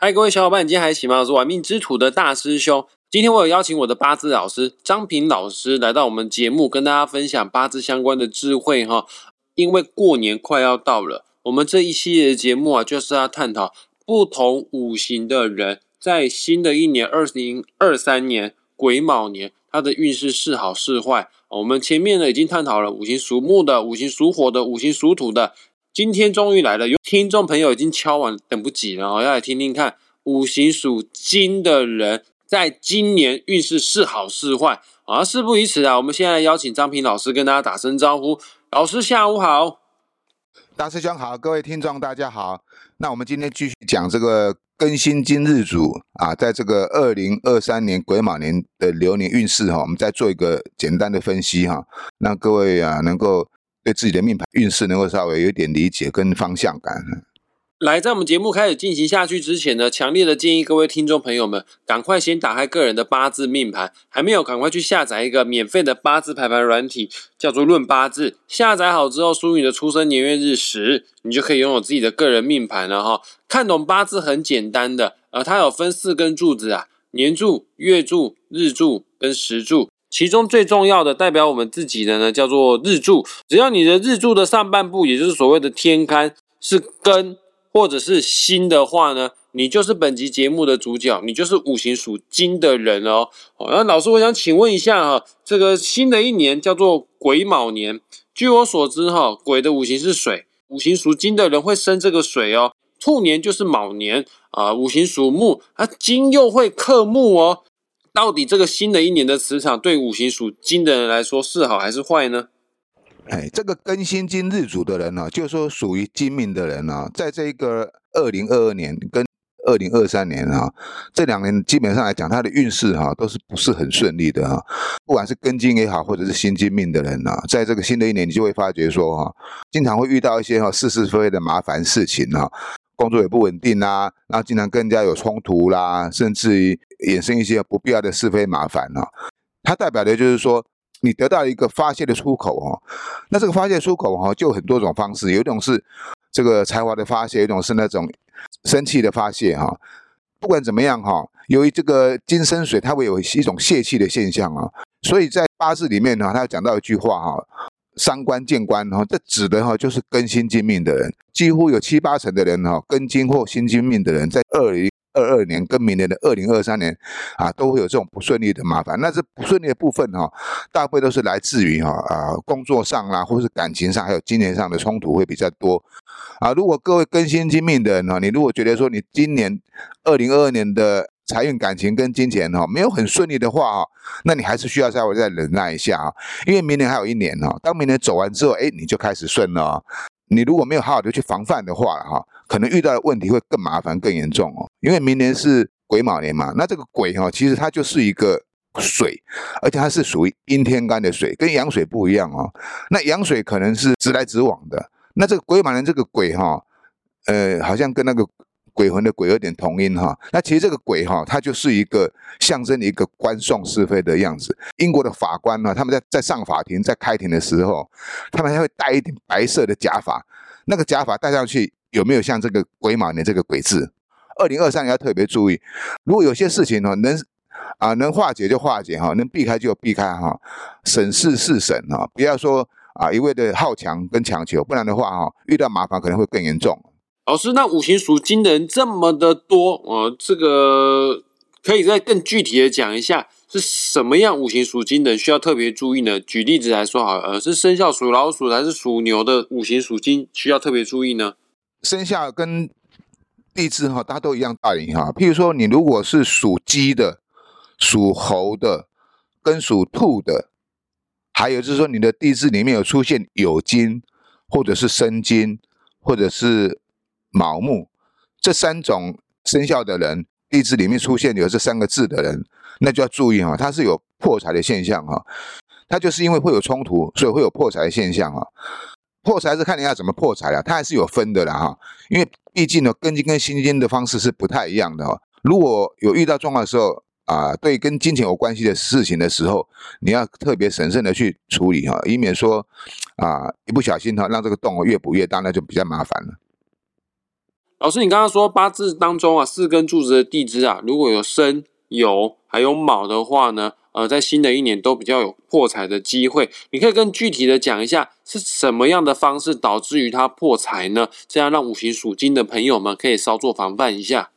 嗨，各位小伙伴，你今天还行吗？我是玩命之徒的大师兄。今天我有邀请我的八字老师张平老师来到我们节目，跟大家分享八字相关的智慧哈。因为过年快要到了，我们这一系列的节目啊，就是要探讨不同五行的人在新的一年二零二三年癸卯年，他的运势是好是坏。我们前面呢已经探讨了五行属木的、五行属火的、五行属土的。今天终于来了，有听众朋友已经敲完，等不及了哦，要来听听看五行属金的人在今年运势是好是坏啊！事不宜迟啊，我们现在邀请张平老师跟大家打声招呼。老师下午好，大师兄好，各位听众大家好。那我们今天继续讲这个庚辛金日主啊，在这个二零二三年癸卯年的流年运势哈，我们再做一个简单的分析哈，让各位啊能够。对自己的命盘运势能够稍微有点理解跟方向感。来，在我们节目开始进行下去之前呢，强烈的建议各位听众朋友们，赶快先打开个人的八字命盘，还没有赶快去下载一个免费的八字排盘软体，叫做《论八字》。下载好之后，输入你的出生年月日时，你就可以拥有自己的个人命盘了哈。看懂八字很简单的，呃，它有分四根柱子啊，年柱、月柱、日柱跟时柱。其中最重要的代表我们自己的呢，叫做日柱。只要你的日柱的上半部，也就是所谓的天干是庚或者是辛的话呢，你就是本集节目的主角，你就是五行属金的人哦。那老师，我想请问一下哈，这个新的一年叫做癸卯年。据我所知哈，癸的五行是水，五行属金的人会生这个水哦。兔年就是卯年啊，五行属木，啊金又会克木哦。到底这个新的一年的磁场对五行属金的人来说是好还是坏呢？哎，这个庚辛金日主的人呢，就是说属于金命的人呢，在这个二零二二年跟二零二三年啊，这两年基本上来讲，他的运势哈都是不是很顺利的哈。不管是庚金也好，或者是辛金命的人呢，在这个新的一年，你就会发觉说哈，经常会遇到一些哈是是非非的麻烦事情哈。工作也不稳定啦，然后经常跟人家有冲突啦，甚至于衍生一些不必要的是非麻烦啊。它代表的就是说，你得到一个发泄的出口哦。那这个发泄出口哈，就很多种方式，有一种是这个才华的发泄，一种是那种生气的发泄哈。不管怎么样哈，由于这个金生水，它会有一种泄气的现象啊。所以在八字里面呢，他讲到一句话哈。伤官见官哈，这指的哈就是庚辛金命的人，几乎有七八成的人哈，庚金或辛金命的人，在二零二二年跟明年的二零二三年啊，都会有这种不顺利的麻烦。那这不顺利的部分哈，大部分都是来自于哈啊工作上啦，或是感情上，还有金钱上的冲突会比较多啊。如果各位庚辛金命的人哈，你如果觉得说你今年二零二二年的财运、感情跟金钱哈没有很顺利的话哈，那你还是需要稍微再忍耐一下啊，因为明年还有一年哈，当明年走完之后，哎，你就开始顺了。你如果没有好好的去防范的话哈，可能遇到的问题会更麻烦、更严重哦。因为明年是癸卯年嘛，那这个癸哈，其实它就是一个水，而且它是属于阴天干的水，跟阳水不一样哦。那阳水可能是直来直往的，那这个癸卯年这个癸哈，呃，好像跟那个。鬼魂的鬼有点同音哈，那其实这个鬼哈，它就是一个象征一个官送是非的样子。英国的法官呢，他们在在上法庭在开庭的时候，他们还会戴一顶白色的假发，那个假发戴上去有没有像这个癸卯年这个鬼字？二零二三年要特别注意，如果有些事情呢能啊能化解就化解哈，能避开就避开哈，审事是审哈，不要说啊一味的好强跟强求，不然的话哈，遇到麻烦可能会更严重。老师，那五行属金的人这么的多，呃，这个可以再更具体的讲一下，是什么样五行属金的人需要特别注意呢？举例子来说，好，呃，是生肖属老鼠还是属牛的五行属金需要特别注意呢？生肖跟地支哈，大家都一样大影哈。譬如说，你如果是属鸡的、属猴的、跟属兔的，还有就是说，你的地支里面有出现酉金，或者是申金，或者是。卯木这三种生肖的人，地支里面出现有这三个字的人，那就要注意哈，他是有破财的现象哈，他就是因为会有冲突，所以会有破财的现象哈。破财是看你要怎么破财啊，他还是有分的啦哈，因为毕竟呢，根金跟心金的方式是不太一样的哈。如果有遇到状况的时候啊，对跟金钱有关系的事情的时候，你要特别审慎的去处理哈，以免说啊一不小心哈，让这个洞越补越大，那就比较麻烦了。老师，你刚刚说八字当中啊，四根柱子的地支啊，如果有申、酉还有卯的话呢，呃，在新的一年都比较有破财的机会。你可以更具体的讲一下，是什么样的方式导致于它破财呢？这样让五行属金的朋友们可以稍作防范一下。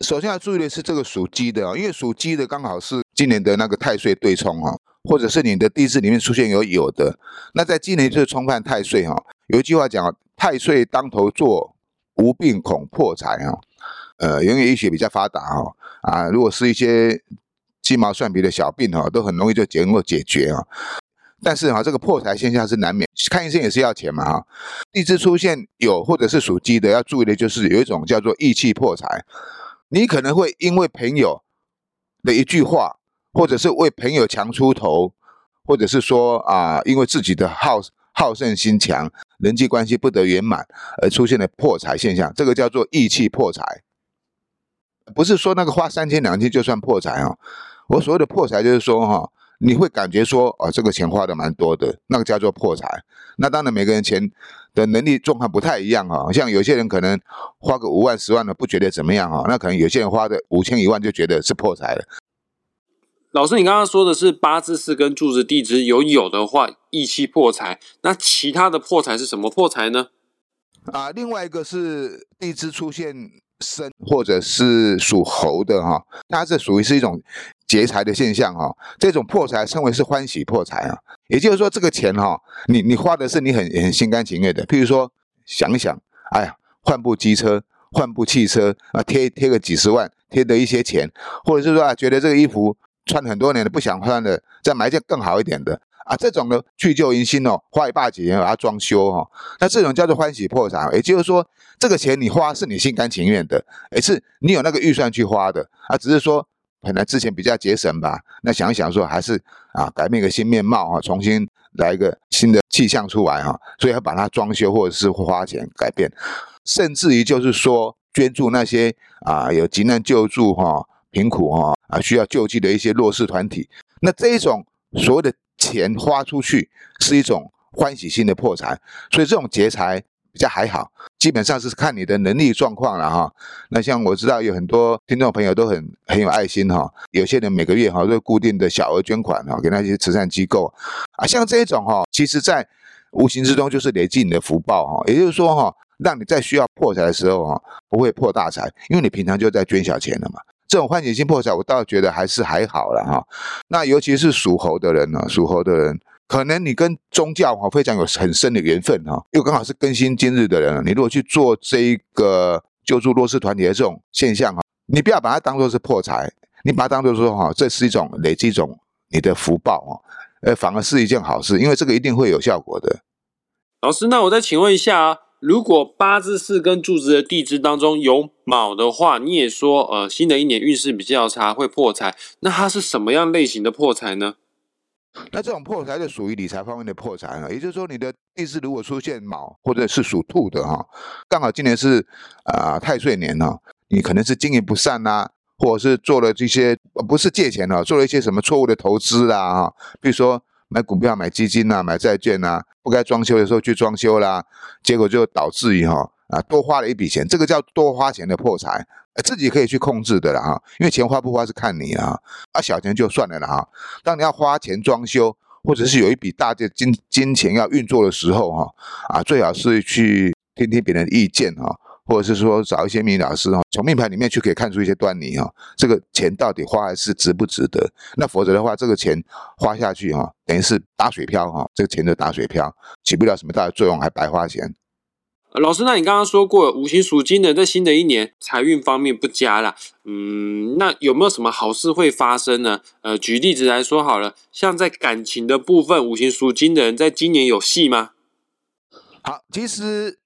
首先要注意的是这个属鸡的哦，因为属鸡的刚好是今年的那个太岁对冲啊，或者是你的地支里面出现有酉的，那在今年就是冲犯太岁哈。有一句话讲太岁当头坐，无病恐破财哈。呃，因为医学比较发达哈，啊，如果是一些鸡毛蒜皮的小病哈，都很容易就能够解决啊。但是哈，这个破财现象是难免，看医生也是要钱嘛哈。地支出现有或者是属鸡的，要注意的就是有一种叫做意气破财。你可能会因为朋友的一句话，或者是为朋友强出头，或者是说啊，因为自己的好好胜心强，人际关系不得圆满而出现的破财现象，这个叫做意气破财。不是说那个花三千两千就算破财啊，我所谓的破财就是说哈。你会感觉说，哦，这个钱花的蛮多的，那个叫做破财。那当然每个人钱的能力状况不太一样哈，像有些人可能花个五万、十万的不觉得怎么样哈，那可能有些人花的五千、一万就觉得是破财了。老师，你刚刚说的是八字四根柱子地支有有的话，意气破财。那其他的破财是什么破财呢？啊，另外一个是地支出现。生或者是属猴的哈，它这属于是一种劫财的现象哈。这种破财称为是欢喜破财啊，也就是说这个钱哈，你你花的是你很很心甘情愿的。譬如说想想，哎呀，换部机车，换部汽车啊，贴贴个几十万，贴的一些钱，或者是说啊，觉得这个衣服穿很多年的不想穿了，再买一件更好一点的。啊，这种呢去旧迎新哦，花一大几年把它装修哈，那这种叫做欢喜破财，也就是说，这个钱你花是你心甘情愿的，也是你有那个预算去花的。啊，只是说本来之前比较节省吧，那想一想说还是啊改变一个新面貌啊，重新来一个新的气象出来哈，所以要把它装修或者是花钱改变，甚至于就是说捐助那些啊有急难救助哈、贫苦哈啊需要救济的一些弱势团体，那这一种所谓的。钱花出去是一种欢喜心的破财，所以这种劫财比较还好，基本上是看你的能力状况了哈。那像我知道有很多听众朋友都很很有爱心哈，有些人每个月哈都固定的小额捐款哈给那些慈善机构啊，像这种哈，其实在无形之中就是累积你的福报哈，也就是说哈，让你在需要破财的时候哈不会破大财，因为你平常就在捐小钱了嘛。这种欢喜心破财，我倒觉得还是还好了哈。那尤其是属猴的人呢，属猴的人，可能你跟宗教哈非常有很深的缘分哈，又刚好是更新今日的人，你如果去做这一个救助弱势团体的这种现象哈，你不要把它当做是破财，你把它当做说哈，这是一种累积一种你的福报哈，呃，反而是一件好事，因为这个一定会有效果的。老师，那我再请问一下啊。如果八字四根柱子的地支当中有卯的话，你也说，呃，新的一年运势比较差，会破财。那它是什么样类型的破财呢？那这种破财就属于理财方面的破财了。也就是说，你的地支如果出现卯，或者是属兔的哈，刚好今年是啊太岁年哈，你可能是经营不善呐，或者是做了这些不是借钱哦，做了一些什么错误的投资啦哈，比如说。买股票、买基金呐，买债券呐，不该装修的时候去装修啦，结果就导致于哈啊多花了一笔钱，这个叫多花钱的破财，自己可以去控制的了哈，因为钱花不花是看你啊，啊小钱就算了了哈，当你要花钱装修，或者是有一笔大的金金钱要运作的时候哈，啊最好是去听听别人的意见哈。或者是说找一些命理老师哈，从命盘里面去可以看出一些端倪哈，这个钱到底花还是值不值得？那否则的话，这个钱花下去哈，等于是打水漂哈，这个钱就打水漂，起不了什么大的作用，还白花钱。老师，那你刚刚说过五行属金的在新的一年财运方面不佳啦，嗯，那有没有什么好事会发生呢？呃，举例子来说好了，像在感情的部分，五行属金的人在今年有戏吗？好，其实。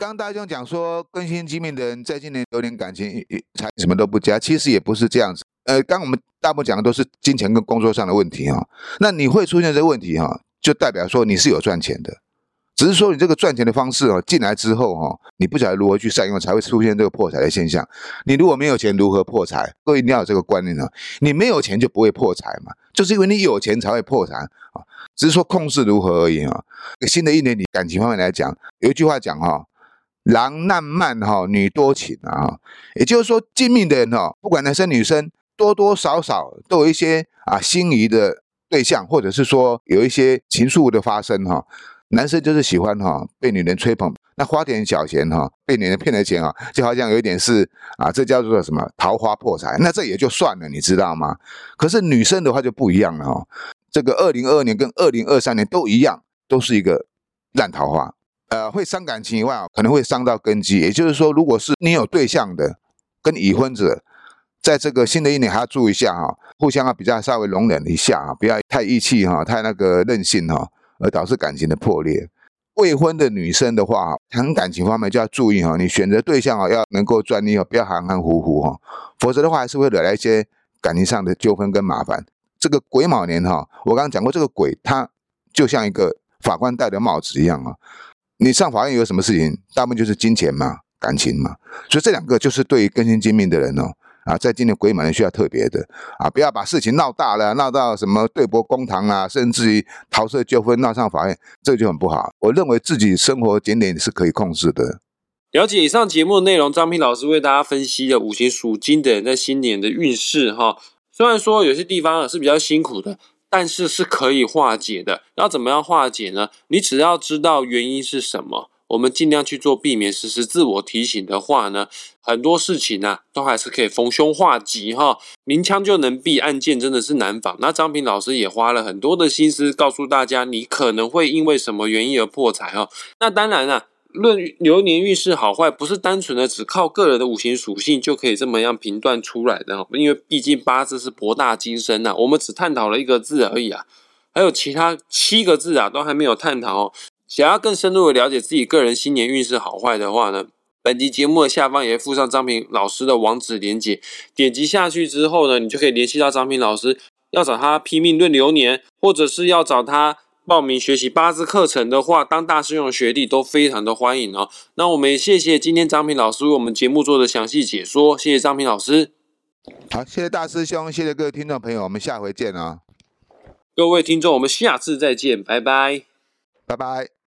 刚大兄讲说，更新机命的人在今年有点感情才什么都不加，其实也不是这样子。呃，刚我们大部分讲的都是金钱跟工作上的问题哈。那你会出现这个问题哈，就代表说你是有赚钱的，只是说你这个赚钱的方式哦，进来之后哈，你不晓得如何去善用，才会出现这个破财的现象。你如果没有钱，如何破财？各位一定要有这个观念啊！你没有钱就不会破财嘛，就是因为你有钱才会破财啊，只是说控制如何而已啊。新的一年，你感情方面来讲，有一句话讲哈。郎浪漫哈，女多情啊。也就是说，金命的人哈，不管男生女生，多多少少都有一些啊心仪的对象，或者是说有一些情愫的发生哈。男生就是喜欢哈被女人吹捧，那花点小钱哈被女人骗了钱啊，就好像有一点是啊，这叫做什么桃花破财，那这也就算了，你知道吗？可是女生的话就不一样了哈。这个二零二二年跟二零二三年都一样，都是一个烂桃花，呃，会伤感情以外啊，可能会伤到根基。也就是说，如果是你有对象的，跟已婚者，在这个新的一年还要注意一下哈，互相啊比较稍微容忍一下啊，不要太义气哈，太那个任性哈，而导致感情的破裂。未婚的女生的话，谈感情方面就要注意哈，你选择对象啊要能够专一哦，不要含含糊糊哈，否则的话还是会惹来一些感情上的纠纷跟麻烦。这个癸卯年哈，我刚刚讲过，这个癸它就像一个法官戴的帽子一样啊。你上法院有什么事情，大部分就是金钱嘛、感情嘛。所以这两个就是对于更新金命的人哦，啊，在今年癸卯年需要特别的啊，不要把事情闹大了，闹到什么对簿公堂啊，甚至于桃色纠纷闹上法院，这就很不好。我认为自己生活检点是可以控制的。了解以上节目的内容，张平老师为大家分析了五行属金的人在新年的运势哈。虽然说有些地方是比较辛苦的，但是是可以化解的。要怎么样化解呢？你只要知道原因是什么，我们尽量去做避免，实施自我提醒的话呢，很多事情呢都还是可以逢凶化吉哈。明枪就能避，暗箭真的是难防。那张平老师也花了很多的心思，告诉大家你可能会因为什么原因而破财哈。那当然了。论流年运势好坏，不是单纯的只靠个人的五行属性就可以这么样评断出来的因为毕竟八字是博大精深呐，我们只探讨了一个字而已啊，还有其他七个字啊都还没有探讨哦。想要更深入的了解自己个人新年运势好坏的话呢，本集节目的下方也附上张平老师的网址连接，点击下去之后呢，你就可以联系到张平老师，要找他拼命论流年，或者是要找他。报名学习八字课程的话，当大师兄的学弟都非常的欢迎哦。那我们也谢谢今天张平老师为我们节目做的详细解说，谢谢张平老师。好，谢谢大师兄，谢谢各位听众朋友，我们下回见啊！各位听众，我们下次再见，拜拜，拜拜。